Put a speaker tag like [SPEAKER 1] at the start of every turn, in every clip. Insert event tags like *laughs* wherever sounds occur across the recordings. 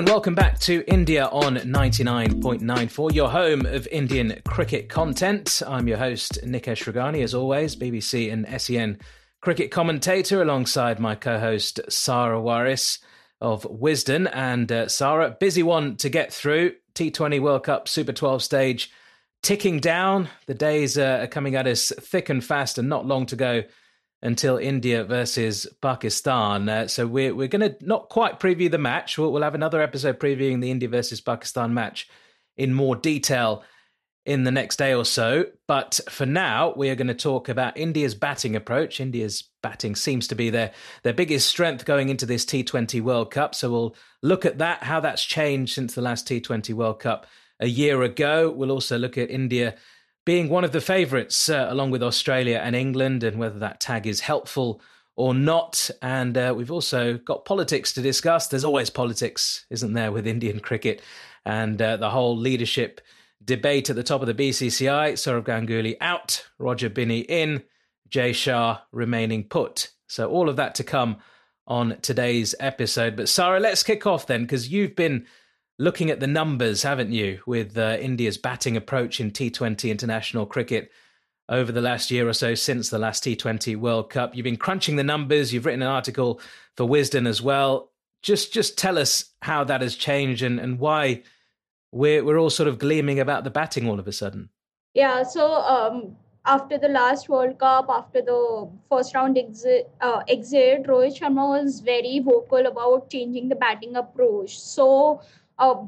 [SPEAKER 1] And welcome back to India on 99.94, your home of Indian cricket content. I'm your host, Nikesh Rughani, as always, BBC and SEN cricket commentator, alongside my co host, Sarah Waris of Wisden. And uh, Sarah, busy one to get through. T20 World Cup Super 12 stage ticking down. The days uh, are coming at us thick and fast, and not long to go until India versus Pakistan. Uh, so we're we're going to not quite preview the match. We'll, we'll have another episode previewing the India versus Pakistan match in more detail in the next day or so. But for now, we are going to talk about India's batting approach. India's batting seems to be their their biggest strength going into this T20 World Cup. So we'll look at that, how that's changed since the last T20 World Cup a year ago. We'll also look at India being one of the favourites uh, along with Australia and England, and whether that tag is helpful or not. And uh, we've also got politics to discuss. There's always politics, isn't there, with Indian cricket and uh, the whole leadership debate at the top of the BCCI. Sourav Ganguly out, Roger Binny in, Jay Shah remaining put. So all of that to come on today's episode. But Sarah, let's kick off then, because you've been looking at the numbers, haven't you, with uh, India's batting approach in T20 international cricket over the last year or so since the last T20 World Cup. You've been crunching the numbers. You've written an article for Wisden as well. Just just tell us how that has changed and, and why we're we're all sort of gleaming about the batting all of a sudden.
[SPEAKER 2] Yeah, so um, after the last World Cup, after the first round exit, uh, exit, Rohit Sharma was very vocal about changing the batting approach. So uh,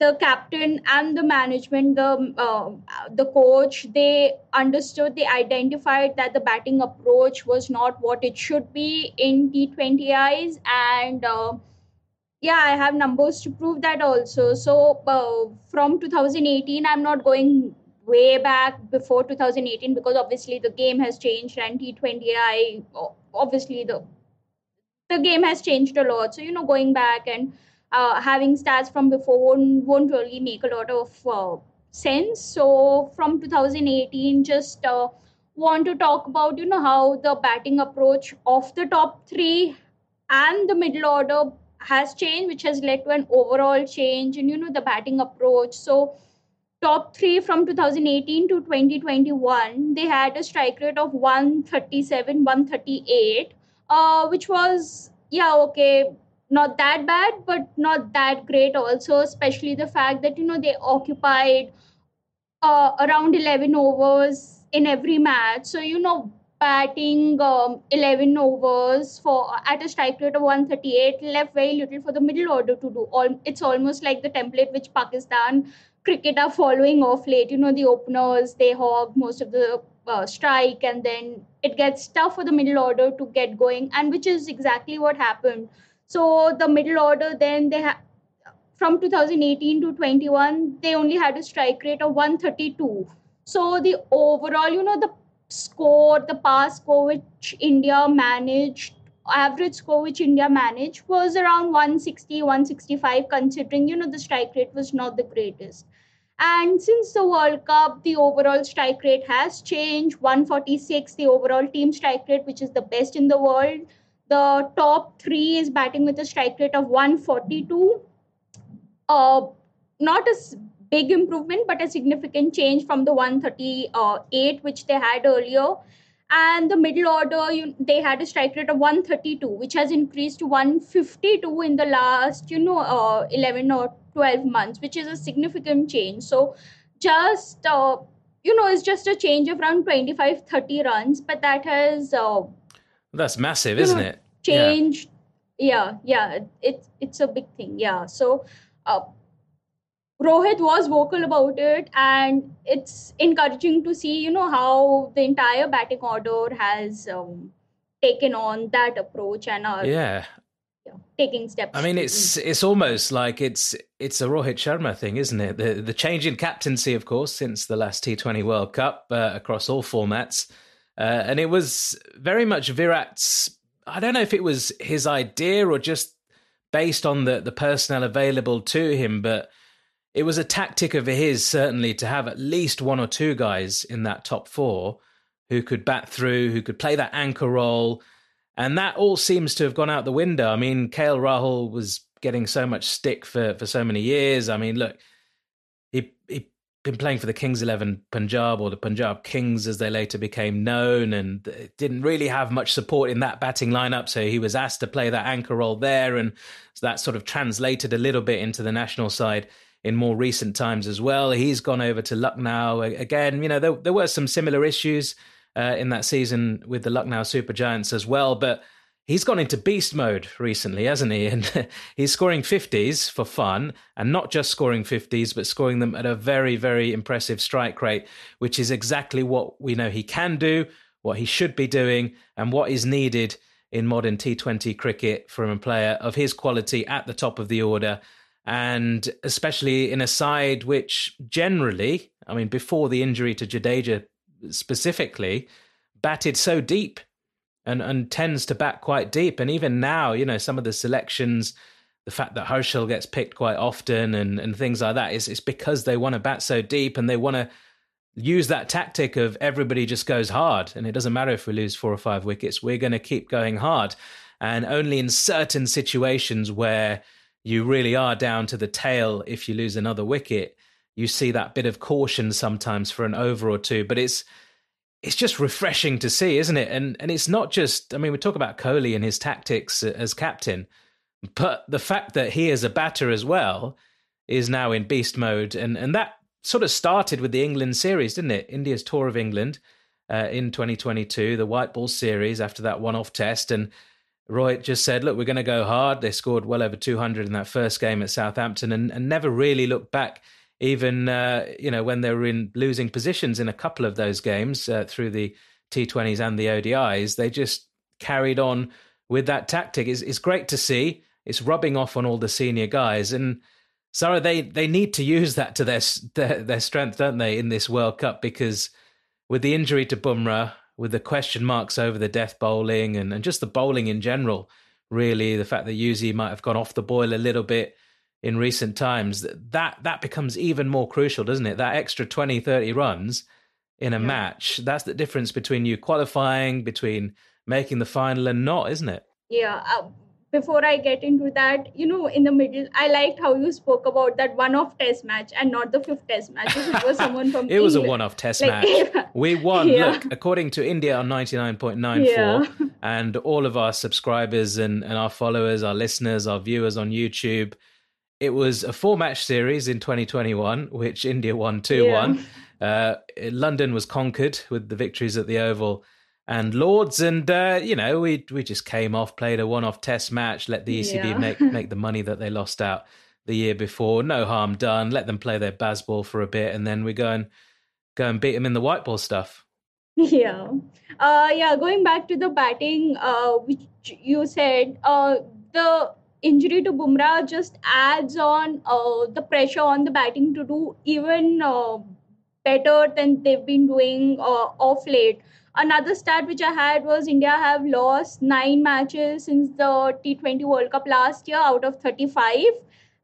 [SPEAKER 2] the captain and the management, the uh, the coach, they understood, they identified that the batting approach was not what it should be in T20Is, and uh, yeah, I have numbers to prove that also. So uh, from 2018, I'm not going way back before 2018 because obviously the game has changed and T20I obviously the the game has changed a lot. So you know, going back and uh, having stats from before won't, won't really make a lot of uh, sense. So from 2018, just uh, want to talk about you know how the batting approach of the top three and the middle order has changed, which has led to an overall change in you know the batting approach. So top three from 2018 to 2021, they had a strike rate of 137, 138, uh, which was yeah okay not that bad, but not that great also, especially the fact that, you know, they occupied uh, around 11 overs in every match. So, you know, batting um, 11 overs for at a strike rate of 138 left very little for the middle order to do. All, it's almost like the template which Pakistan cricket are following off late. You know, the openers, they hog most of the uh, strike and then it gets tough for the middle order to get going and which is exactly what happened so the middle order then they have from 2018 to 21 they only had a strike rate of 132 so the overall you know the score the pass score which india managed average score which india managed was around 160 165 considering you know the strike rate was not the greatest. And since the world cup the overall strike rate has changed. 146 the overall team strike rate which is the best in the world the top three is batting with a strike rate of 142. Uh, not a big improvement, but a significant change from the 138 which they had earlier. And the middle order, you, they had a strike rate of 132, which has increased to 152 in the last, you know, uh, 11 or 12 months, which is a significant change. So just, uh, you know, it's just a change of around 25, 30 runs, but that has uh,
[SPEAKER 1] that's massive, isn't it?
[SPEAKER 2] Change. Yeah, yeah, yeah it's it's a big thing. Yeah. So uh, Rohit was vocal about it, and it's encouraging to see, you know, how the entire batting order has um, taken on that approach and are
[SPEAKER 1] yeah.
[SPEAKER 2] taking steps.
[SPEAKER 1] I mean, it's it's almost like it's it's a Rohit Sharma thing, isn't it? The the change in captaincy, of course, since the last T Twenty World Cup uh, across all formats, uh, and it was very much Virat's. I don't know if it was his idea or just based on the the personnel available to him, but it was a tactic of his certainly to have at least one or two guys in that top four who could bat through, who could play that anchor role and that all seems to have gone out the window. I mean, KL Rahul was getting so much stick for, for so many years. I mean, look, he he been playing for the Kings Eleven Punjab or the Punjab Kings as they later became known, and didn't really have much support in that batting lineup. So he was asked to play that anchor role there, and that sort of translated a little bit into the national side in more recent times as well. He's gone over to Lucknow again. You know, there there were some similar issues uh, in that season with the Lucknow Super Giants as well. But he's gone into beast mode recently, hasn't he? *laughs* And he's scoring 50s for fun, and not just scoring 50s, but scoring them at a very, very impressive strike rate, which is exactly what we know he can do, what he should be doing, and what is needed in modern T20 cricket from a player of his quality at the top of the order. And especially in a side which generally, I mean, before the injury to Jadeja specifically batted so deep and, and tends to bat quite deep. And even now, you know, some of the selections, the fact that Harshal gets picked quite often and, and things like that is it's because they want to bat so deep and they want to use that tactic of everybody just goes hard. And it doesn't matter if we lose four or five wickets, we're going to keep going hard. And only in certain situations where you really are down to the tail if you lose another wicket you see that bit of caution sometimes for an over or two, but it's it's just refreshing to see, isn't it? And and it's not just I mean we talk about Kohli and his tactics as captain, but the fact that he is a batter as well is now in beast mode, and and that sort of started with the England series, didn't it? India's tour of England uh, in 2022, the White Ball series after that one-off test, and Roy just said, "Look, we're going to go hard." They scored well over 200 in that first game at Southampton, and, and never really looked back even uh, you know when they were in losing positions in a couple of those games uh, through the T20s and the ODIs, they just carried on with that tactic. It's, it's great to see. It's rubbing off on all the senior guys, and Sarah, they they need to use that to their their, their strength, don't they, in this World Cup? Because with the injury to Bumrah, with the question marks over the death bowling, and, and just the bowling in general, really, the fact that Yuzi might have gone off the boil a little bit in recent times, that that becomes even more crucial, doesn't it? That extra 20, 30 runs in a yeah. match, that's the difference between you qualifying, between making the final and not, isn't it?
[SPEAKER 2] Yeah. Uh, before I get into that, you know, in the middle, I liked how you spoke about that one-off test match and not the fifth test match. it was *laughs* someone from
[SPEAKER 1] it England. was a one-off test like, match. *laughs* We won. Yeah. Look, according to India on ninety nine point nine four, *laughs* and all of our subscribers and, and our followers, our listeners, our viewers on YouTube it was a four match series in 2021, which India won 2 yeah. 1. Uh, London was conquered with the victories at the Oval and Lords, and uh, you know we we just came off, played a one-off Test match, let the ECB yeah. make *laughs* make the money that they lost out the year before. No harm done. Let them play their Bazball for a bit, and then we go and go and beat them in the white ball stuff. *laughs*
[SPEAKER 2] Yeah, uh, yeah. Going back to the batting, uh, which you said, uh, the injury to Bumrah just adds on uh, the pressure on the batting to do even uh, better than they've been doing uh, off late. Another stat which I had was India have lost nine matches since the T20 World Cup last year out of 35.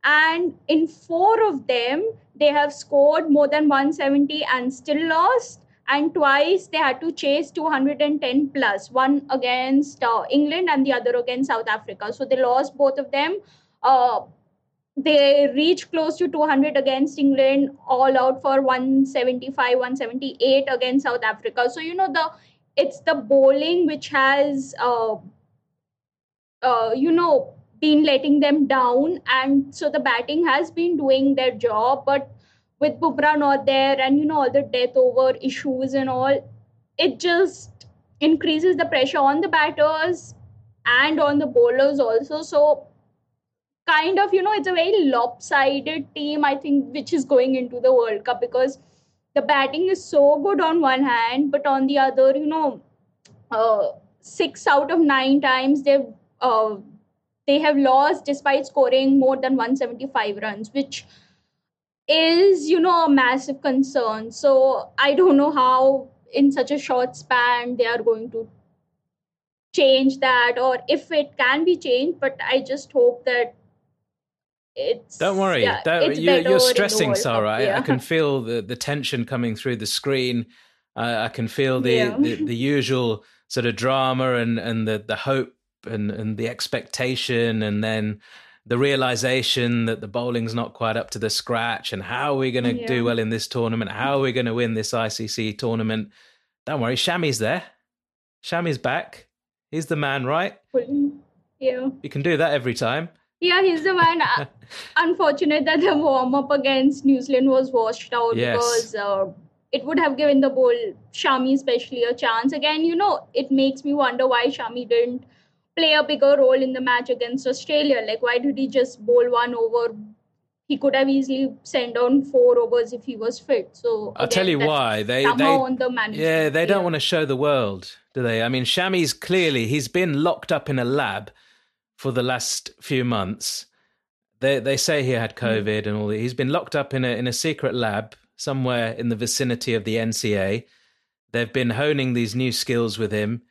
[SPEAKER 2] And in four of them, they have scored more than 170 and still lost and twice they had to chase 210 plus one against uh, england and the other against south africa. So they lost both of them. Uh, they reached close to 200 against england all out for 175 178 against south africa. So you know the it's the bowling which has uh, uh you know been letting them down. And so the batting has been doing their job but with Bumrah not there and you know all the death over issues and all, it just increases the pressure on the batters and on the bowlers also. So kind of you know it's a very lopsided team I think which is going into the World Cup because the batting is so good on one hand, but on the other, you know, uh, six out of nine times they've uh, they have lost despite scoring more than 175 runs, which is, you know, a massive concern. So I don't know how in such a short span they are going to change that or if it can be changed, but I just hope that it's
[SPEAKER 1] don't worry
[SPEAKER 2] yeah,
[SPEAKER 1] don't, you, are stressing sarah yeah. I, I, can *laughs* feel the, the tension coming through the screen uh, i can feel the, yeah. the, the usual sort of drama and and the the hope and and the expectation and then the realization that the bowling's not quite up to the scratch and how are we going to yeah. do well in this tournament? How are we going to win this icc tournament? Don't worry shami's there. Shami's back. He's the man right?
[SPEAKER 2] Yeah
[SPEAKER 1] you. Can do that every time.
[SPEAKER 2] Yeah he's the man. *laughs* Unfortunate that the warm up against new zealand was washed out yes. because uh, it would have given the bowl shami especially a chance. Again you know it makes me wonder why shami didn't play a bigger role in the match against Australia. Like, why did he just bowl one over? He could have easily sent down four overs if he was fit. So
[SPEAKER 1] I'll tell you why they they the yeah they don't want to show the world, do they? I mean, Shami's clearly he's been locked up in a lab for the last few months. They they say he had hmm. COVID mm. and all. That. He's been locked up in a in a secret lab somewhere in the vicinity of the NCA. They've been honing these new skills with him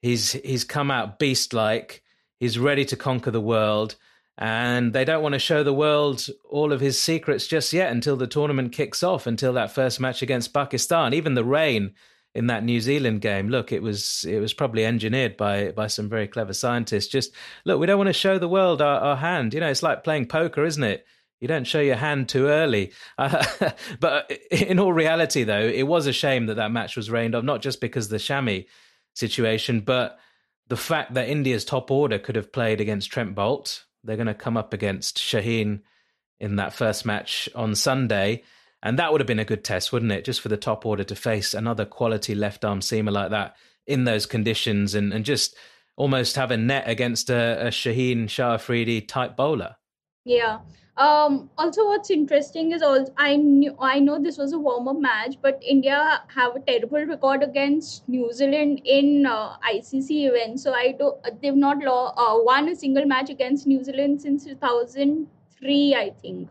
[SPEAKER 1] He's he's come out beast like. He's ready to conquer the world, and they don't want to show the world all of his secrets just yet until the tournament kicks off. Until that first match against Pakistan, even the rain in that New Zealand game. Look, it was it was probably engineered by by some very clever scientists. Just look, we don't want to show the world our, our hand. You know, it's like playing poker, isn't it? You don't show your hand too early. Uh, *laughs* but in all reality, though, it was a shame that that match was rained off, not just because the Shami situation. But the fact that India's top order could have played against Trent Boult, they're going to come up against Shaheen in that first match on Sunday. And that would have been a good test, wouldn't it? Just for the top order to face another quality left arm seamer like that in those conditions and, and just almost have a net against a, a Shaheen Shah Afridi type bowler.
[SPEAKER 2] Yeah. Um, also, what's interesting is also I knew I know this was a warm up match, but India have a terrible record against New Zealand in uh, ICC events. So I do they've not law, uh, won a single match against New Zealand since 2003, I think,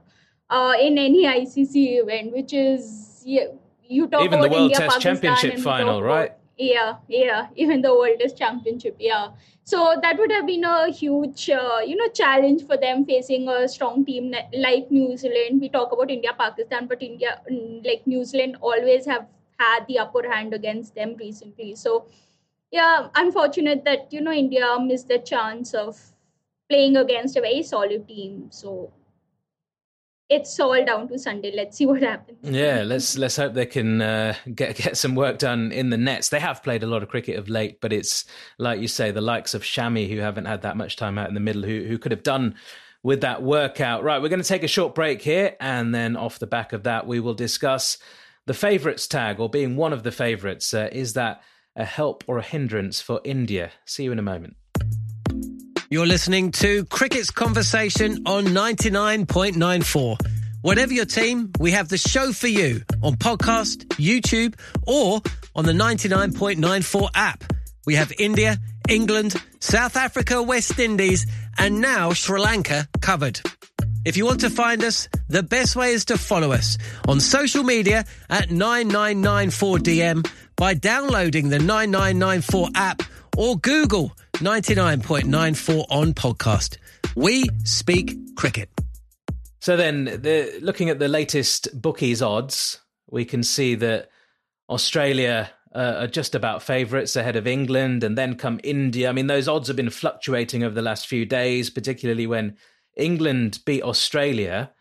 [SPEAKER 2] uh, in any ICC event, which is yeah, you talk
[SPEAKER 1] even
[SPEAKER 2] about
[SPEAKER 1] the World
[SPEAKER 2] India,
[SPEAKER 1] Test
[SPEAKER 2] Pakistan,
[SPEAKER 1] Championship final, right?
[SPEAKER 2] Yeah, yeah, even the World Test Championship, yeah. So that would have been a huge, uh, you know, challenge for them facing a strong team like New Zealand. We talk about India, Pakistan, but India, mm, like New Zealand, always have had the upper hand against them recently. So, yeah, unfortunate that you know India missed the chance of playing against a very solid team. So it's all down to Sunday. Let's see what happens.
[SPEAKER 1] Yeah, let's let's hope they can uh, get get some work done in the nets. They have played a lot of cricket of late, but it's like you say, the likes of Shami who haven't had that much time out in the middle, who who could have done with that workout. Right, we're going to take a short break here, and then off the back of that, we will discuss the favourites tag or being one of the favourites. Uh, is that a help or a hindrance for India? See you in a moment.
[SPEAKER 3] You're listening to Cricket's Conversation on 99.94. Whatever your team, we have the show for you on podcast, YouTube, or on the 99.94 app. We have India, England, South Africa, West Indies, and now Sri Lanka covered. If you want to find us, the best way is to follow us on social media at 9994DM by downloading the 9994 app or Google 99.94 on podcast. We speak cricket.
[SPEAKER 1] So then, the, looking at the latest bookies odds, we can see that Australia uh, are just about favourites ahead of England, and then come India. I mean, those odds have been fluctuating over the last few days, particularly when England beat Australia,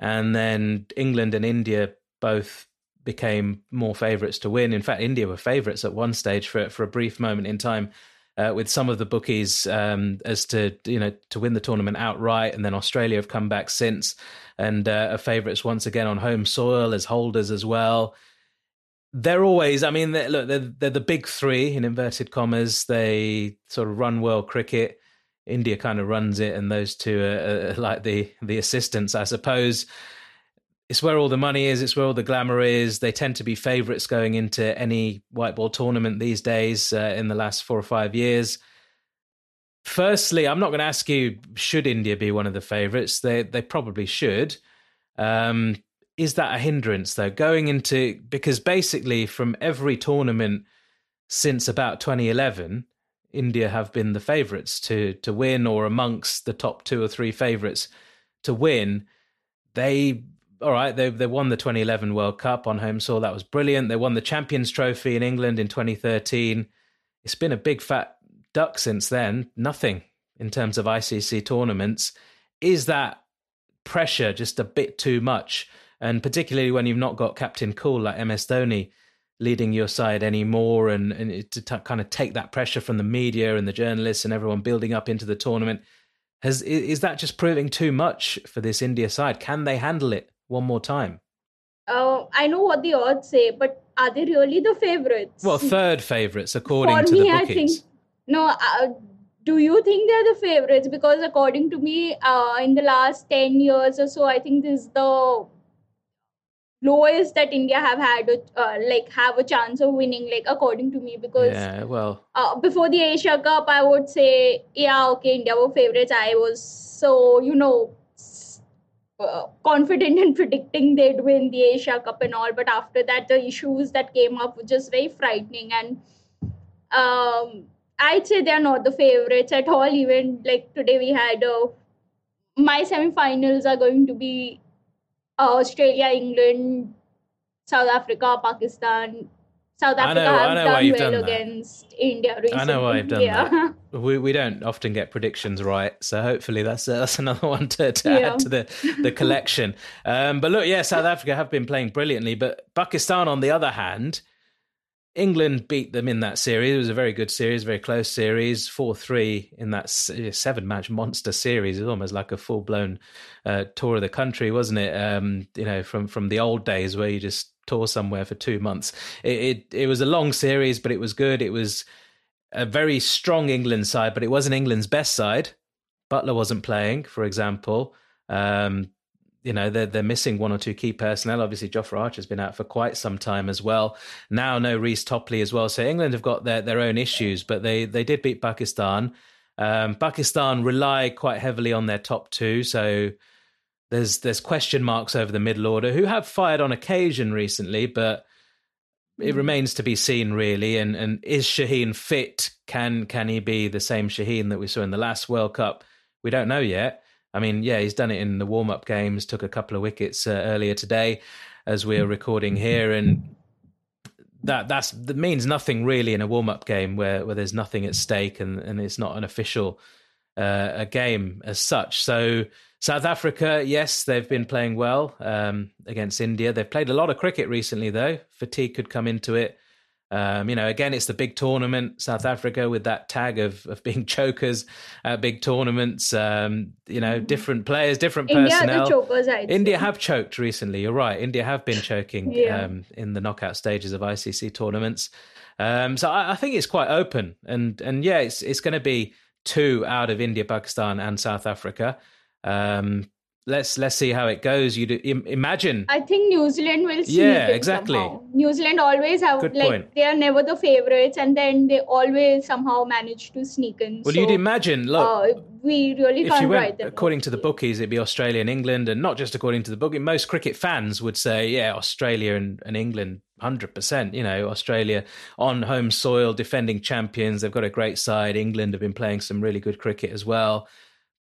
[SPEAKER 1] and then England and India both became more favourites to win. In fact, India were favourites at one stage for for a brief moment in time uh, with some of the bookies um, as to you know to win the tournament outright, and then Australia have come back since and uh, are favourites once again on home soil as holders as well. They're always, I mean, they're, look, they're, they're the big three in inverted commas. They sort of run world cricket. India kind of runs it, and those two are, are like the the assistants, I suppose it's where all the money is. It's where all the glamour is. They tend to be favourites going into any white ball tournament these days. Uh, in the last four or five years, firstly, I'm not going to ask you should India be one of the favourites. They they probably should. Um, is that a hindrance though? Going into because basically from every tournament since about 2011, India have been the favourites to to win or amongst the top two or three favourites to win. They all right, they they won the 2011 World Cup on home soil. That was brilliant. They won the Champions Trophy in England in 2013. It's been a big fat duck since then. Nothing in terms of ICC tournaments. Is that pressure just a bit too much? And particularly when you've not got captain cool like MS Dhoni leading your side anymore, and, and to t- kind of take that pressure from the media and the journalists and everyone building up into the tournament. Has is that just proving too much for this India side? Can they handle it one more time?
[SPEAKER 2] Uh, I know what the odds say, but are they really the favorites?
[SPEAKER 1] Well, third favorites according
[SPEAKER 2] For
[SPEAKER 1] to
[SPEAKER 2] me,
[SPEAKER 1] the
[SPEAKER 2] I think no. Uh, do you think they're the favorites? Because according to me, uh, in the last ten years or so, I think this is the lowest that India have had, uh, like have a chance of winning. Like according to me, because
[SPEAKER 1] yeah, well,
[SPEAKER 2] uh, before the Asia Cup, I would say, yeah, okay, India were favorites. I was so, you know, uh, confident *laughs* in predicting they'd win the Asia Cup and all. But after that, the issues that came up were just very frightening. And um, I'd say they're not the favorites at all. Even like today, we had uh, my semifinals are going to be uh, Australia, England, South Africa, Pakistan. South
[SPEAKER 1] I know-
[SPEAKER 2] Africa
[SPEAKER 1] I
[SPEAKER 2] have
[SPEAKER 1] know why
[SPEAKER 2] done
[SPEAKER 1] you've
[SPEAKER 2] well
[SPEAKER 1] done that.
[SPEAKER 2] against India recently.
[SPEAKER 1] I know why you've done
[SPEAKER 2] yeah.
[SPEAKER 1] that. *laughs* We we don't often get predictions right, so hopefully that's uh, *laughs* that's another one to, to
[SPEAKER 2] Yeah.
[SPEAKER 1] add to the the *laughs* collection. Um, but look, yeah, South Africa have been playing brilliantly, but Pakistan, on the other hand, England beat them in that series. It was a very good series, very close series, four three in that seven match monster series. It was almost like a full blown uh, tour of the country, wasn't it? Um, you know, from from the old days where you just tour somewhere for two months. It, it it was a long series, but it was good. It was a very strong England side, but it wasn't England's best side. Buttler wasn't playing, for example. Um, you know they're they're missing one or two key personnel. Obviously, Jofra Archer's been out for quite some time as well. Now, no Reece Topley as well. So England have got their their own issues, but they they did beat Pakistan. Um, Pakistan rely quite heavily on their top two, so there's there's question marks over the middle order who have fired on occasion recently, but it remains to be seen really. And and is Shaheen fit? Can can he be the same Shaheen that we saw in the last World Cup? We don't know yet. I mean, yeah, he's done it in the warm up games. Took a couple of wickets uh, earlier today, as we are recording here, and that that's that means nothing really in a warm up game where where there's nothing at stake and and it's not an official uh, a game as such. So South Africa, yes, they've been playing well um, against India. They've played a lot of cricket recently, though. Fatigue could come into it. Um, you know, again, it's the big tournament, South Africa, with that tag of of being *laughs* chokers at big tournaments. Um, you know, different players, different
[SPEAKER 2] India
[SPEAKER 1] personnel.
[SPEAKER 2] chokers,
[SPEAKER 1] India have choked recently. You're right. India have been choking
[SPEAKER 2] Yeah.
[SPEAKER 1] um, in the knockout stages of ICC tournaments. Um, so I, I think it's quite open, and and yeah, it's it's going to be two out of India, Pakistan, and South Africa. Um, let's let's see how it goes. You Im- imagine
[SPEAKER 2] I think New Zealand will
[SPEAKER 1] Yeah, exactly.
[SPEAKER 2] somehow. New Zealand always have
[SPEAKER 1] Good
[SPEAKER 2] like
[SPEAKER 1] point.
[SPEAKER 2] they are never the favorites, and then they always somehow manage to sneak in.
[SPEAKER 1] Well,
[SPEAKER 2] so,
[SPEAKER 1] you'd imagine. Look,
[SPEAKER 2] uh, we really
[SPEAKER 1] if
[SPEAKER 2] can't write them.
[SPEAKER 1] according to the bookies, it'd be Australia and England, and not just according to the bookie. Most cricket fans would say, yeah, Australia and, and England, hundred percent. You know, Australia on home soil, defending champions. They've got a great side. England have been playing some really good cricket as well.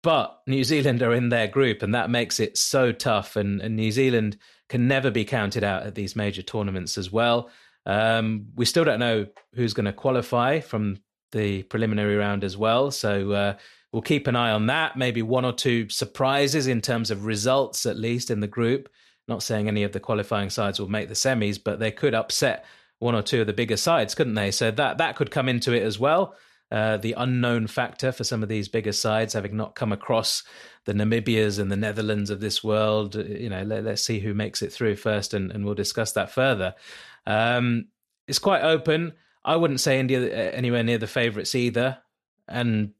[SPEAKER 1] But New Zealand are in their group, and that makes it so tough. And, and New Zealand can never be counted out at these major tournaments as well. Um, we still don't know who's going to qualify from the preliminary round as well. So uh, we'll keep an eye on that. Maybe one or two surprises in terms of results, at least in the group. Not saying any of the qualifying sides will make the semis, but they could upset one or two of the bigger sides, couldn't they? So that that could come into it as well. Uh, the unknown factor for some of these bigger sides, having not come across the Namibias and the Netherlands of this world. uh, You know, let, us see who makes it through first, and, and we'll discuss that further. Um, it's quite open. I wouldn't say India uh, anywhere near the favourites either, and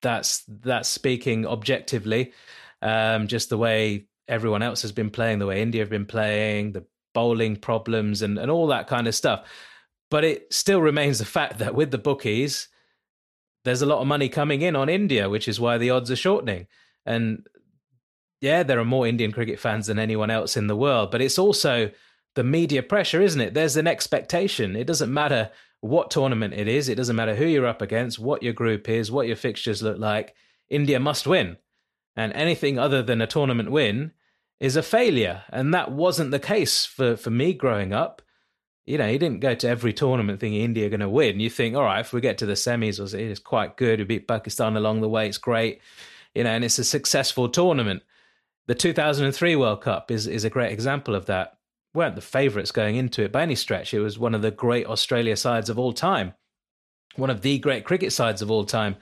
[SPEAKER 1] that's that's speaking objectively. Um, just the way everyone else has been playing, the way India have been playing, the bowling problems, and and all that kind of stuff. But it still remains the fact that with the bookies, there's a lot of money coming in on India, which is why the odds are shortening. And yeah, there are more Indian cricket fans than anyone else in the world, but it's also the media pressure, isn't it? There's an expectation. It doesn't matter what tournament it is, it doesn't matter who you're up against, what your group is, what your fixtures look like. India must win. And anything other than a tournament win is a failure. And that wasn't the case for, for me growing up. You know, you didn't go to every tournament thinking India are going to win. You think, all right, if we get to the semis, it's quite good. We beat Pakistan along the way. It's great. You know, and it's a successful tournament. The 2003 World Cup is, is a great example of that. weren't the favourites going into it by any stretch. It was one of the great Australia sides of all time one of the great cricket sides of all time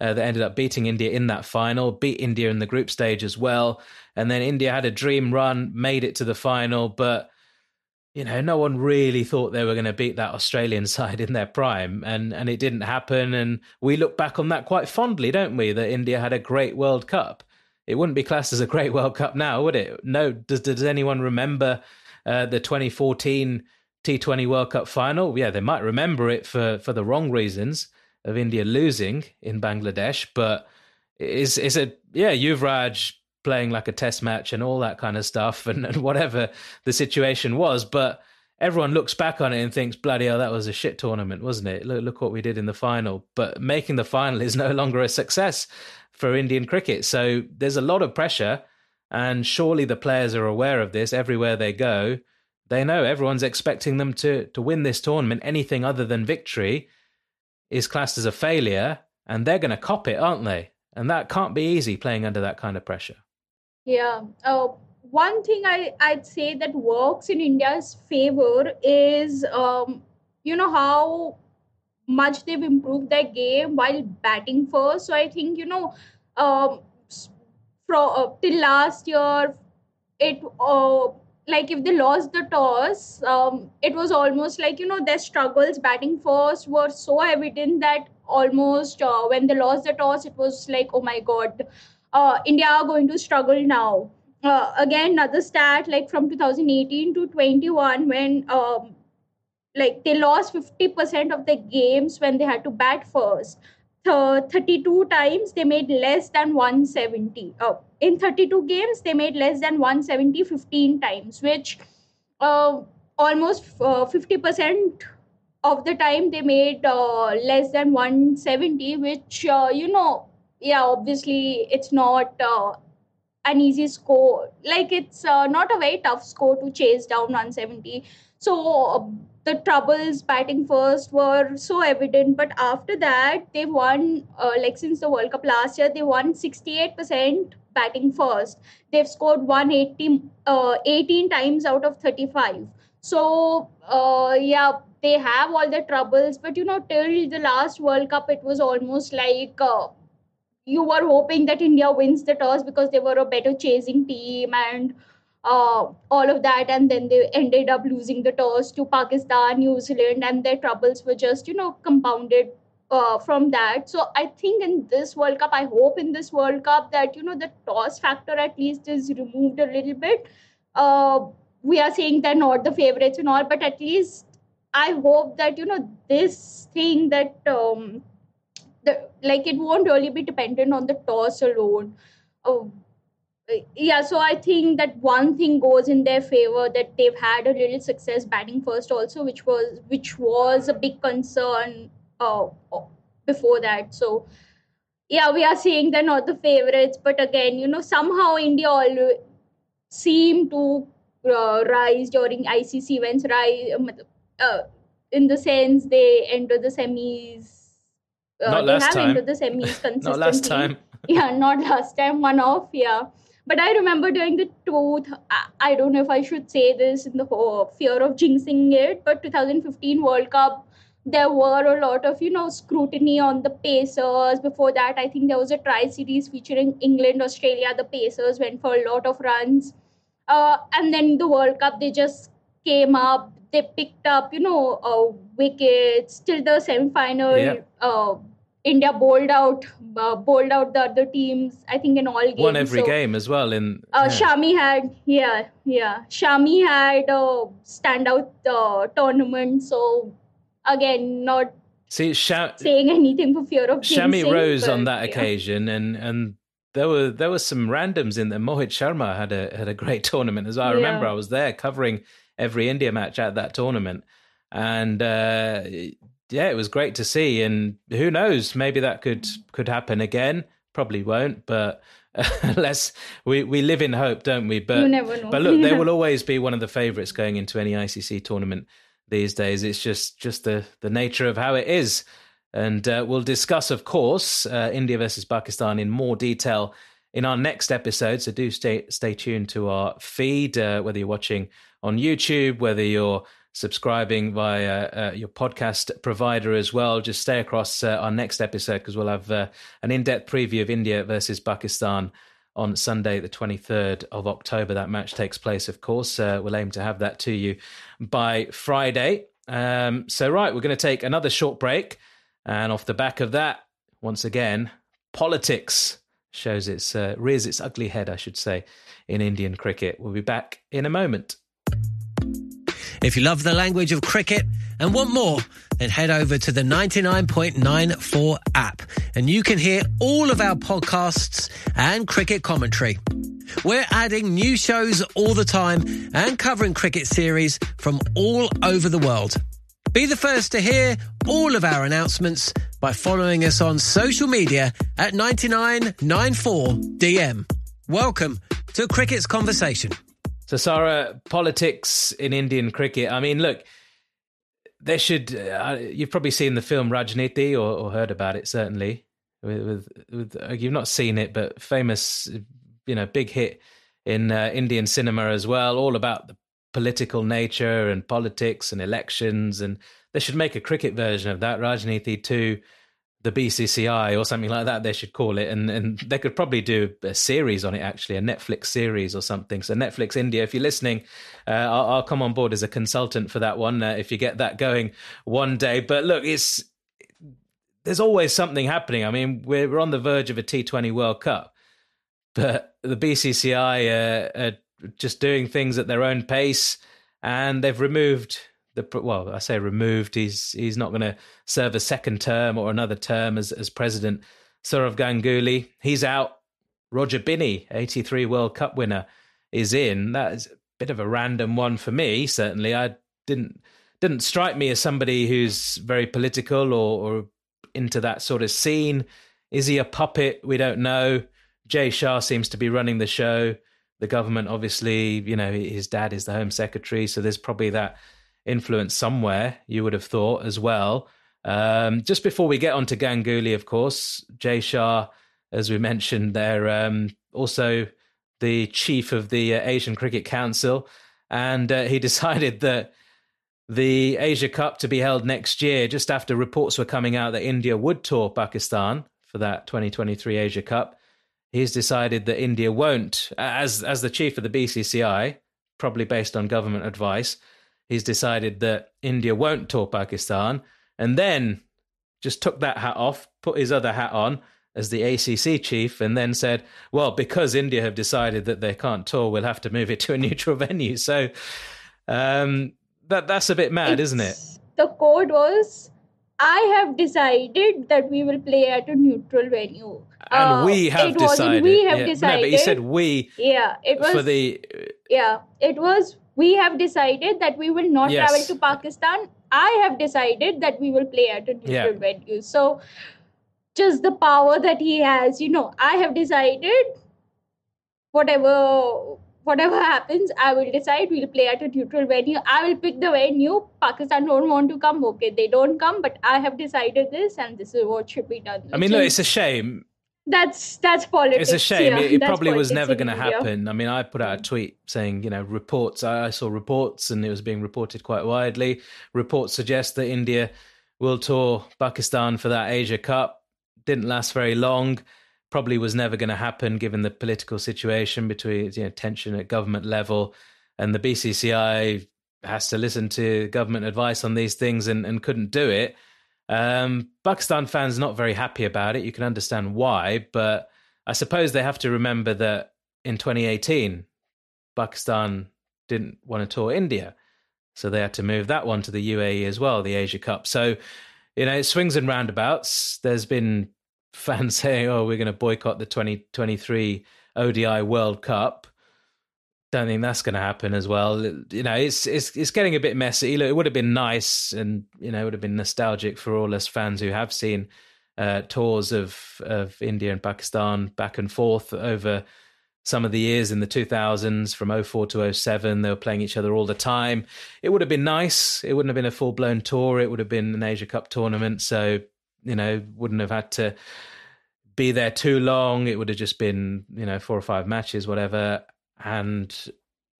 [SPEAKER 1] uh, that ended up beating India in that final, beat India in the group stage as well. And then India had a dream run, made it to the final, but you know, no one really thought they were going to beat that Australian *laughs* side in their prime, and and it didn't happen. And we look back on that quite fondly, don't we? That India had a great World Cup. It wouldn't be classed as a great World Cup now, would it? No. Does Does anyone remember uh, the 2014 T20 World Cup final. Yeah, they might remember it for, for the wrong reasons of India losing in Bangladesh, but is is it yeah, Yuvraj playing like a test match and all that kind of stuff *laughs* and, and whatever the situation was, but everyone looks back on it and thinks, bloody hell, that was a shit tournament, wasn't it? Look, look what we did in the final. But making the final *laughs* is no longer a success for Indian cricket. So there's a lot of pressure, and surely the players are aware of this everywhere they go. They know everyone's expecting them to to win this tournament. Anything other than victory is classed as a failure, and they're going to cop it, aren't they? And that can't be easy playing under that kind of pressure.
[SPEAKER 2] Yeah. Uh, one thing I, I'd say that works in India's favor is, um, you know, how much they've improved their game while batting first. So I think, you know, um, from uh, till last year, it uh, like if they lost the toss, um, it was almost like you know their struggles batting first were so evident that almost uh, when they lost the toss, it was like oh my god, uh, India are going to struggle now. Uh, again, another stat like from 2018 to 21 when um, like they lost 50% of the games when they had to bat first. 32 times they made less than 170. Oh, in 32 games, they made less than 170 15 times, which uh, almost uh, 50% of the time they made uh, less than 170, which, uh, you know, yeah, obviously it's not uh, an easy score. Like it's uh, not a very tough score to chase down 170. So the troubles batting first were so evident but after that they won uh, like since the world cup last year they won 68% batting first they've scored 180 uh, 18 times out of 35 so uh, yeah they have all the troubles but you know till the last world cup it was almost like uh, you were hoping that india wins the toss because they were a better chasing team and uh, all of that and then they ended up losing the toss to pakistan new zealand and their troubles were just you know compounded uh, from that. So i think in this world cup i hope in this world cup that you know the toss factor at least is removed a little bit. Uh, we are saying they're not the favorites and all but at least i hope that you know this thing that um, the, like it won't really be dependent on the toss alone uh, yeah, so I think that one thing goes in their favor that they've had a little success batting first also, which was which was a big concern uh, before that. So yeah, we are saying they're not the favorites, but again, you know, somehow India all seem to uh, rise during ICC events, rise uh, in the sense they enter the semis.
[SPEAKER 1] Uh, not last time.
[SPEAKER 2] entered the semis *laughs* consistently.
[SPEAKER 1] not last time. *laughs*
[SPEAKER 2] yeah, not last time. One off. Yeah but I remember during the two, I don't know if I should say this in the fear of jinxing it, but 2015 World Cup, there were a lot of, you know, scrutiny on the Pacers. Before that, I think there was a tri series featuring England, Australia. The Pacers went for a lot of runs. Uh, and then the World Cup, they just came up. They picked up, you know, uh, wickets till the semi final. Yeah. Uh, India bowled out, uh, bowled out the other teams. I think in all games.
[SPEAKER 1] Won every so, game as well. In
[SPEAKER 2] uh, yeah. Shami had yeah yeah Shami had a standout uh, tournament. So again, not
[SPEAKER 1] See, Sha-
[SPEAKER 2] saying anything for fear of
[SPEAKER 1] Shami
[SPEAKER 2] jinxing,
[SPEAKER 1] rose
[SPEAKER 2] but,
[SPEAKER 1] on that
[SPEAKER 2] yeah.
[SPEAKER 1] occasion, and and there were there were some randoms in there. Mohit Sharma had a had a great *laughs* tournament as well. I remember I was there covering every India match at that tournament, and uh, yeah, it was great to see. And who knows, maybe that could could happen again. Probably won't, but *laughs* let's we we live in hope, don't we? But
[SPEAKER 2] You never know.
[SPEAKER 1] but look, they *laughs* will always be one of the favourites going into any ICC tournament these days. It's just just the the nature of how it is. And uh, we'll discuss, of course, uh, India versus Pakistan in more detail in our next episode. So do stay stay tuned to our feed, uh, whether you're watching on YouTube, whether you're subscribing via uh, your podcast provider as well. Just stay across uh, our next episode because we'll have uh, an in-depth preview of India versus Pakistan on Sunday, the 23rd of October. That match takes place, of course. Uh, we'll aim to have that to you by Friday. Um, so, right, we're going to take another short break. And off the back of that, once again, politics shows its uh, rears its ugly head, I should say, in Indian cricket. We'll be back in a moment.
[SPEAKER 3] If you love the language of cricket and want more, then head over to the 99.94 app and you can hear all of our podcasts and cricket commentary. We're adding new shows all the time and covering cricket series from all over the world. Be the first to hear all of our announcements by following us on social media at 9994DM. Welcome to Cricket's Conversation.
[SPEAKER 1] So, Sarah, politics in Indian cricket. I mean, look, there should. Uh, you've probably seen the film Raajneeti or, or heard about it, certainly. With, with, with uh, you've not seen it, but famous, you know, big hit in uh, Indian cinema as well. All about the political nature and politics and elections, and they should make a cricket version of that. Rajniti two the BCCI or something like that. They should call it, and and they could probably do a series on it, actually, a Netflix series or something. So Netflix India, if you're listening, uh, I'll, I'll come on board as a consultant for that one uh, if you get that going one day. But look, it's there's always something happening. I mean, we're, we're on the verge of a T20 World Cup, but the BCCI uh, are just doing things at their own pace, and they've removed the well, I say removed. He's he's not going to serve a second term or another term as as president. Sourav Ganguly, he's out. Roger Binny, 83 World Cup winner, is in. That is a bit of a random one for me. Certainly, I didn't didn't strike me as somebody who's very political or, or into that sort of scene. Is he a puppet? We don't know. Jay Shah seems to be running the show. The government, obviously, you know, his dad is the Home Secretary, so there's probably that influence somewhere, you would have thought as well. Um, just before we get on to Ganguly, of course, Jay Shah, as we mentioned, they're um, also the chief of the uh, Asian Cricket Council, and uh, he *laughs* decided that the Asia Cup to be held next year, just after reports were coming out that India would tour Pakistan for that 2023 Asia Cup, he's decided that India won't, as as the chief of the BCCI, probably based on government advice he's decided that India won't tour Pakistan, and then just took that hat off, put his other hat on as the ACC chief, and then said, "Well, because India have decided that they can't tour, we'll have to move it to a neutral *laughs* venue." So um, that that's a bit mad, isn't it?
[SPEAKER 2] The code was, I have decided that we will play at a neutral venue.
[SPEAKER 1] And
[SPEAKER 2] Uh,
[SPEAKER 1] we have decided.
[SPEAKER 2] we have
[SPEAKER 1] Yeah.
[SPEAKER 2] decided.
[SPEAKER 1] No, but he said we
[SPEAKER 2] yeah, it was
[SPEAKER 1] for the
[SPEAKER 2] yeah, it was we have decided that we will not
[SPEAKER 1] Yes.
[SPEAKER 2] travel to Pakistan. I have decided that we will play at a neutral
[SPEAKER 1] Yeah.
[SPEAKER 2] venue. So just the power that he has, you know, I have decided whatever whatever happens, I will decide we'll play at a neutral venue. I will pick the venue. Pakistan don't want to come, okay, they don't come, but I have decided this and this is what should be done.
[SPEAKER 1] I mean, look, it's a shame.
[SPEAKER 2] That's that's politics.
[SPEAKER 1] It's a shame.
[SPEAKER 2] yeah,
[SPEAKER 1] it it probably was never going to happen. I mean, I put out a tweet saying, you know, reports. I I saw reports, and it was being reported quite widely. Reports suggest that India will tour Pakistan for that Asia Cup. Didn't last very long. Probably was never going to happen, given the political situation between you know tension at government level, and the BCCI has to listen to government advice on these things and, and couldn't do it. Um, Pakistan fans not very happy about it. You can understand why, but I suppose they have to remember that in 2018, Pakistan didn't want to tour India, so they had to move that one to the UAE as well, the Asia Cup. So you know, it swings and roundabouts. There's been *laughs* fans saying, "Oh, we're going to boycott the 2023 ODI World Cup." Don't think that's going to happen as well. You know, it's it's it's getting a bit messy. Look, it would have been nice, and you know, it would have been nostalgic for all us fans who have seen uh, tours of of India and Pakistan back and forth over some of the years in the 2000s from 04 to 07 they were playing each other all the time. It would have been nice. It wouldn't have been a full blown tour. It would have been an asia cup tournament. So you know wouldn't have had to be there too long. It would have just been you know four or five matches whatever and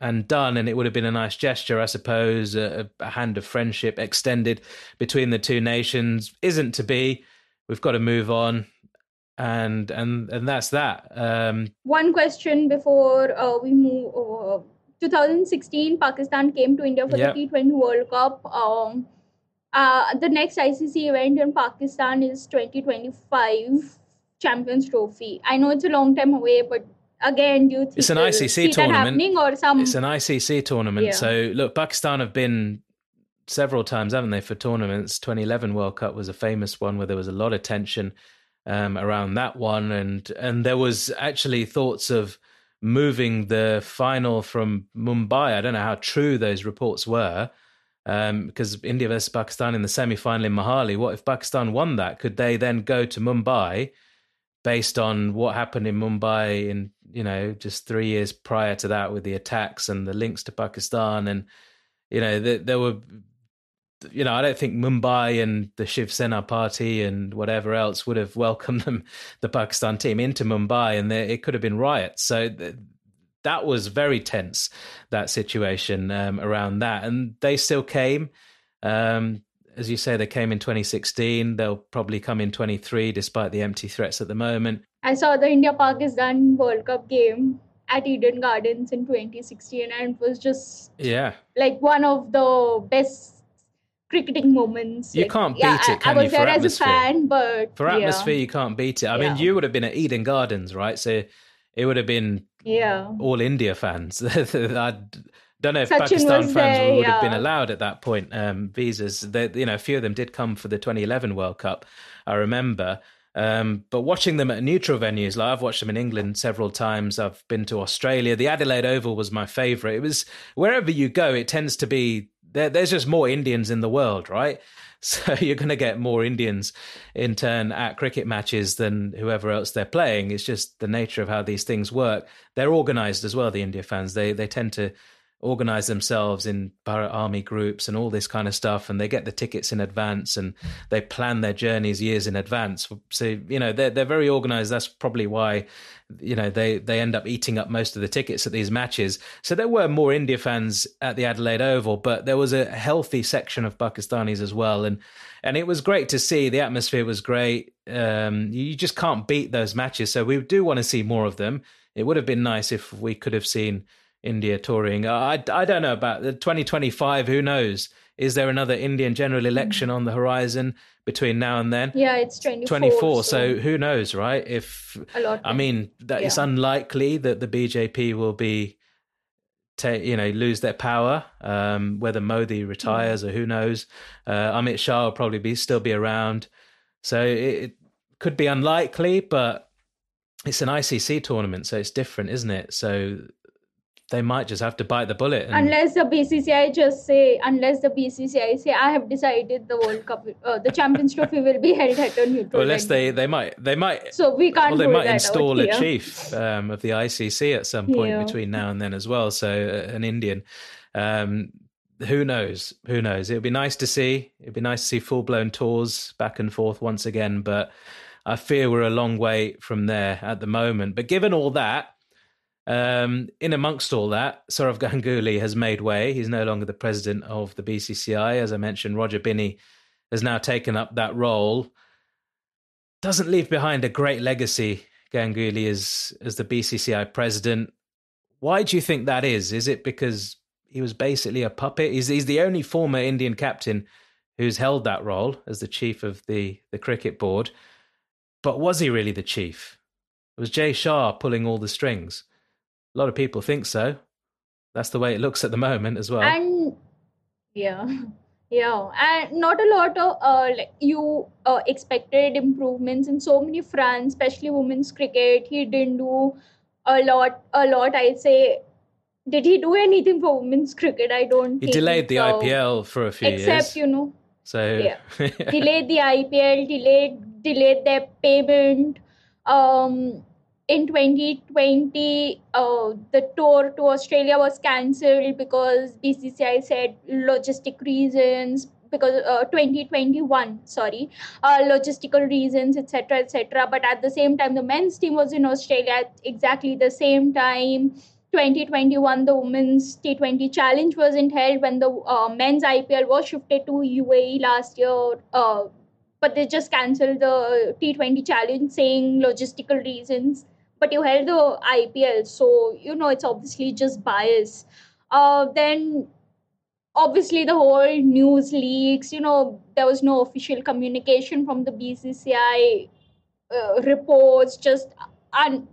[SPEAKER 1] and done and it would have been a nice gesture i suppose a, a hand of friendship extended between the two nations isn't to be we've got to move on and and and that's that. Um,
[SPEAKER 2] One question before uh, we move. Uh, 2016, Pakistan came to India for
[SPEAKER 1] Yep.
[SPEAKER 2] the T20 World Cup. Um, uh, the next ICC event in Pakistan is 2025 Champions Trophy. I know it's a long time away, but again, do you think
[SPEAKER 1] It's an ICC tournament.
[SPEAKER 2] or some?
[SPEAKER 1] it's an ICC tournament.
[SPEAKER 2] Yeah.
[SPEAKER 1] So look, Pakistan have been several times, haven't they, for tournaments? 2011 World Cup was a famous one where there was a lot of tension um, around that one, and and there was actually thoughts of moving the final from Mumbai. I don't know how true those reports were. Um, because India versus Pakistan in the semi-final in Mohali, what if Pakistan won that? Could they then go to Mumbai based on what happened in Mumbai in you know just three years prior to that with the attacks and the links to Pakistan. And you know there, there were you know I don't think Mumbai and the Shiv Sena party and whatever else would have welcomed *laughs* them the Pakistan team into Mumbai and there, it could have been riots. So th- that was very tense that situation um, around that. And they still came. Um, as you say they came in 2016 they'll probably come in 23 despite the empty threats at the moment.
[SPEAKER 2] I saw the India Pakistan World Cup game at Eden Gardens in 2016, and it was just
[SPEAKER 1] yeah.
[SPEAKER 2] like one of the best cricketing moments.
[SPEAKER 1] You
[SPEAKER 2] Like,
[SPEAKER 1] can't
[SPEAKER 2] yeah,
[SPEAKER 1] beat it,
[SPEAKER 2] I,
[SPEAKER 1] can
[SPEAKER 2] I
[SPEAKER 1] you,
[SPEAKER 2] was
[SPEAKER 1] for
[SPEAKER 2] there
[SPEAKER 1] atmosphere?
[SPEAKER 2] as a fan, but
[SPEAKER 1] for
[SPEAKER 2] yeah,
[SPEAKER 1] atmosphere you can't beat it. I mean you would have been at eden gardens right? So it would have been
[SPEAKER 2] yeah,
[SPEAKER 1] all india fans. *laughs* I don't know if
[SPEAKER 2] Sachin
[SPEAKER 1] pakistan fans
[SPEAKER 2] there,
[SPEAKER 1] would have been allowed at that point um, visas they, you know a few of them did come for the 2011 world cup i remember um, but watching them at neutral venues, like I've watched them in England several times. I've been to Australia. The Adelaide Oval was my favourite. It was wherever you go, it tends to be there, there's just more Indians in the world, right? *laughs* So you're going to get more Indians in turn at cricket matches than whoever else they're playing. It's just the nature of how these things work. They're organised as well. The India fans they they tend to organize themselves in Bharat army groups and all this kind of stuff and they get the tickets in advance and they plan their journeys years in advance. So you know they're, they're very organized. That's probably why you know they they end up eating up most of the tickets at these matches. So there were more india fans at the adelaide oval but there was a healthy section of pakistanis as well. And and it was great to see. The atmosphere was great. Um you just can't beat those matches. So we do want to see more of them. It would have been nice if we could have seen India touring. I, I don't know about the 2025. Who knows? Is there another Indian general election on the horizon between now and then?
[SPEAKER 2] yeah, it's 24.
[SPEAKER 1] 24. So who knows, right? If
[SPEAKER 2] a lot.
[SPEAKER 1] I mean, that it's unlikely that the BJP will be, ta- you know, lose their power. Um, whether Modi retires or who knows, uh, Amit Shah will probably be still be around. So it, it could be unlikely, but it's an ICC tournament, so it's different, isn't it? So they might just have to bite the bullet. And,
[SPEAKER 2] unless the BCCI just say, unless the BCCI say, I have decided the World Cup, uh, the Champions Trophy will be held at a neutral.
[SPEAKER 1] unless
[SPEAKER 2] venue.
[SPEAKER 1] they they might they might
[SPEAKER 2] So we can't.
[SPEAKER 1] well, they might install a chief um, of the ICC at some point
[SPEAKER 2] Yeah.
[SPEAKER 1] between now and then as well. So uh, an Indian. Um, who knows? Who knows? It would be nice to see. It'd be nice to see full blown tours back and forth once again. But I fear we're a long way from there at the moment. But given all that, um, in amongst all that, Sourav Ganguly has made way. He's no longer the president of the BCCI. As I mentioned, Roger Binny has now taken up that role. Doesn't leave behind a great legacy, Ganguly, as, as the BCCI president. Why do you think that is? Is it because he was basically a puppet? He's, he's the only former Indian captain who's held that role as the chief of the, the cricket board. But was he really the chief? Was Jay Shah pulling all the strings? A lot of people think so. That's the way it looks at the moment as well.
[SPEAKER 2] And yeah, *laughs* Yeah, and not a lot of uh, like you uh, expected improvements in so many fronts, especially women's cricket. He didn't do a lot. A lot, I'd say. Did he do anything for women's cricket? I don't.
[SPEAKER 1] He delayed the so. IPL for a few
[SPEAKER 2] Except,
[SPEAKER 1] years.
[SPEAKER 2] Except you know.
[SPEAKER 1] So
[SPEAKER 2] yeah, *laughs* delayed the IPL, delayed delayed their payment. Um, in 2020, uh, the tour to Australia was cancelled because BCCI said logistic reasons. Because uh, 2021, sorry, uh, logistical reasons, etc., etc. But at the same time, the men's team was in Australia at exactly the same time. 2021, the women's T20 challenge wasn't held when the uh, men's IPL was shifted to UAE last year. Uh, but they just cancelled the T20 challenge saying logistical reasons but you held the IPL, so you know it's obviously just bias. Uh, then obviously the whole news leaks. You know there was no official communication from the BCCI uh, reports. Just and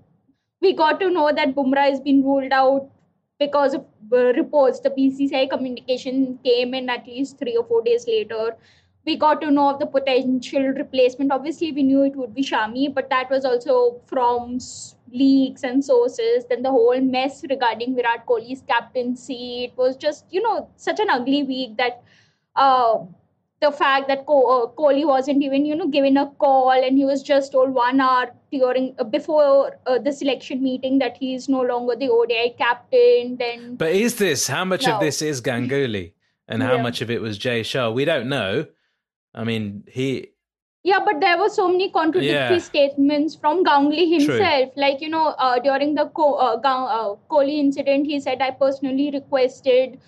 [SPEAKER 2] we got to know that Bumrah has been ruled out because of uh, reports. The BCCI communication came in at least three or four days later we got to know of the potential replacement. Obviously, we knew it would be Shami, but that was also from leaks and sources. Then the whole mess regarding Virat Kohli's captaincy. It was just, you know, such an ugly week that uh, the fact that uh, Kohli wasn't even, you know, given a call and he was just told one hour during uh, before uh, the selection meeting that he's no longer the ODI captain. Then,
[SPEAKER 1] but is this how much no. of this is Ganguly? And how yeah. much of it was Jay Shah? We don't know I mean, he.
[SPEAKER 2] Yeah, but there were so many contradictory yeah. statements from Ganguly himself. True. Like, you know, uh, during the Ko- uh, uh, Kohli incident, he said, I personally requested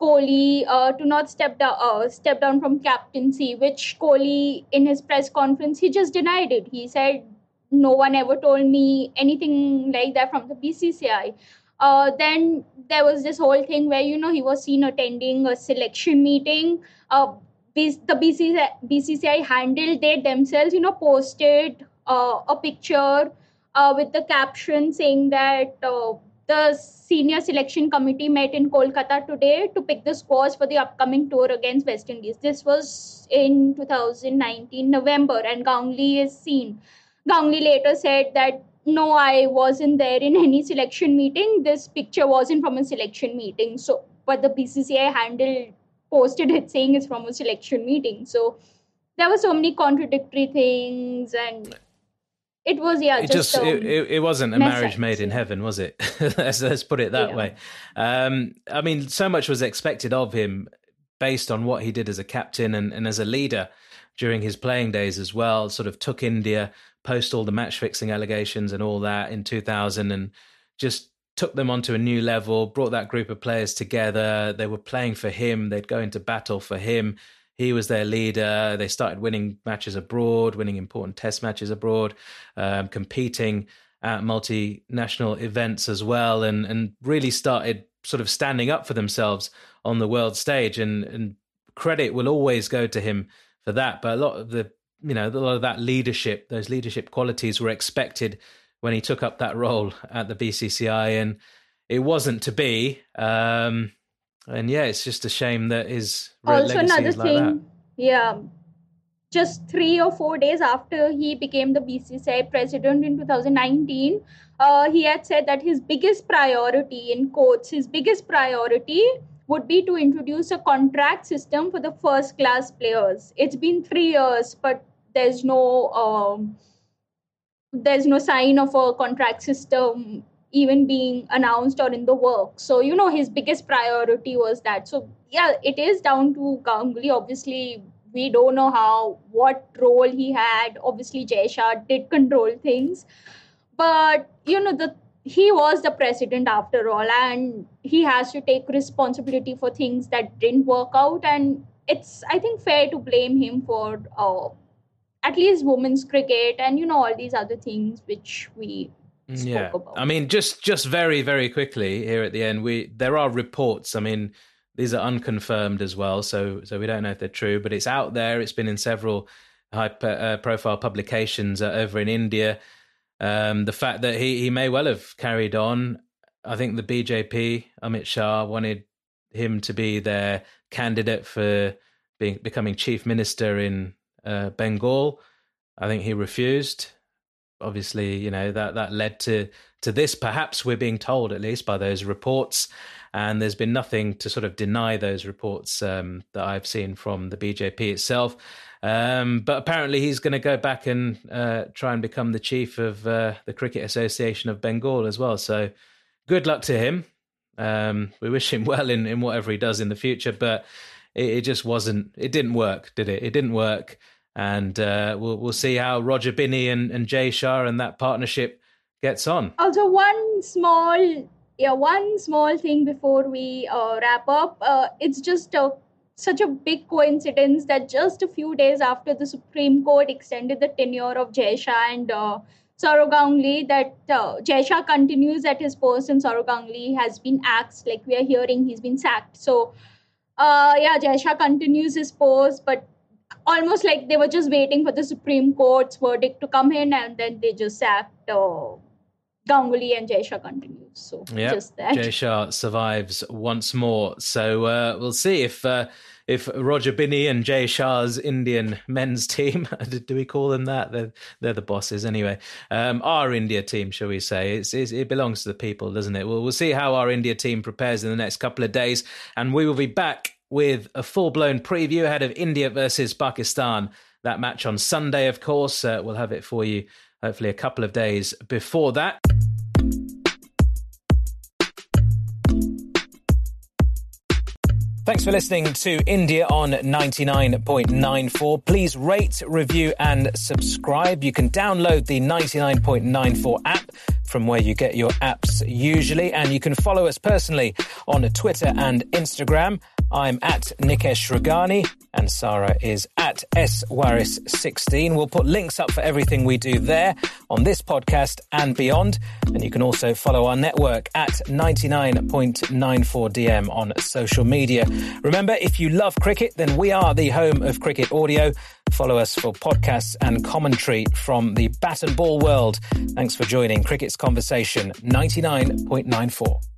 [SPEAKER 2] Kohli uh, to not step down, uh, step down from captaincy, which Kohli, in his press conference, he just denied it. He said, no one ever told me anything like that from the BCCI. Uh, then there was this whole thing where, you know, he was seen attending a selection meeting. The BCCI, BCCI handled they themselves, you know, posted uh, a picture uh, with the caption saying that uh, the senior selection committee met in Kolkata today to pick the scores for the upcoming tour against West Indies. This was in 2019 November, and Ganguly is seen. Ganguly later said that no, I wasn't there in any selection meeting. This picture wasn't from a selection meeting. So, but the BCCI handled posted it saying it's from a selection meeting. So there were so many contradictory things and it was yeah
[SPEAKER 1] it just, just it, it, it, wasn't a marriage made in heaven was it *laughs* let's, let's put it that yeah. way um, i mean so much was expected of him based on what he did as a captain and, and as a leader during his playing days as well sort of took india post all the match fixing allegations and all that in 2000 and just took them onto a new level, brought that group of players together. They were playing for him, they'd go into battle for him. He was their leader. They started winning matches abroad, winning important test matches abroad, um, competing at multinational events as well, and, and really started sort of standing up for themselves on the world stage. And, and credit will always go to him for that. But a lot of the you know, a lot of that leadership, those leadership qualities were expected when he took up that role at the BCCI, and it wasn't to be. Um, and yeah, it's just a shame that his also another like thing. That.
[SPEAKER 2] Yeah, just three or four days after he became the BCCI president in 2019, uh, he had said that his biggest priority, in quotes, his biggest priority would be to introduce a contract system for the first class players. It's been three years, but there's no um, there's no sign of a contract system even being announced or in the work. So, you know, his biggest priority was that. So, yeah, it is down to Ganguly. Obviously, we don't know how, what role he had. Obviously, Jay Shah did control things. But, you know, the he was the president after all, and he has to take responsibility for things that didn't work out. And it's, I think, fair to blame him for uh, at least women's cricket and you know all these other things which we yeah. about.
[SPEAKER 1] i mean just just very very quickly here at the end we there are reports. I mean these are unconfirmed as well so so we don't know if they're true but it's out there. It's been in several high uh, profile publications uh, over in india. Um, the fact that he he may well have carried on. I think the bjp amit shah wanted him to be their candidate for being, becoming chief minister in uh, Bengal. I think he refused. Obviously, you know that that led to to this. Perhaps we're being told, at least by those reports, and there's been nothing to sort of deny those reports um, that I've seen from the BJP itself. Um, but apparently, he's going to go back and uh, try and become the chief of uh, the Cricket Association of Bengal as well. So, good luck to him. Um, we wish him *laughs* well in, in whatever he does in the future, but it, it just wasn't. It didn't work, did it? It didn't work, and uh, we'll we'll see how Roger Binny and, and Jay Shah and that partnership gets on.
[SPEAKER 2] Also, one small yeah, one small thing before we uh, wrap up. Uh, it's just a such a big coincidence that just a few days after the Supreme Court extended the tenure of Jay Shah and uh, Sourav Ganguly, that uh, Jay Shah continues at his post and Sourav Ganguly has been axed, like we are hearing, he's been sacked. So, uh, yeah, Jay Shah continues his post, but almost like they were just waiting for the Supreme Court's verdict to come in and then they just sacked uh, Ganguly and Jay Shah continues. So
[SPEAKER 1] yep.
[SPEAKER 2] just that.
[SPEAKER 1] Jay Shah survives once more. So uh, we'll see if uh, if Roger Binny and Jay Shah's Indian men's team, *laughs* do we call them that? They're, they're the bosses anyway. Um, our India team, shall we say? It's, it's, it belongs to the people, doesn't it? Well, we'll see how our India team prepares in the next couple of days, and we will be back with a full blown preview ahead of India versus Pakistan. That match on Sunday, of course. Uh, we'll have it for you hopefully a couple of days before that. Thanks for listening to India on 99.94. Please rate, review, and subscribe. You can download the 99.94 app from where you get your apps usually, and you can follow us personally on Twitter and Instagram. I'm at Nikesh Rughani and Sarah is at swaris16. We'll put links up for everything we do there on this podcast and beyond. And you can also follow our network at 99.94DM on social media. Remember, if you love cricket, then we are the home of cricket audio. Follow us for podcasts and commentary from the bat and ball world. Thanks for joining Cricket's Conversation 99.94.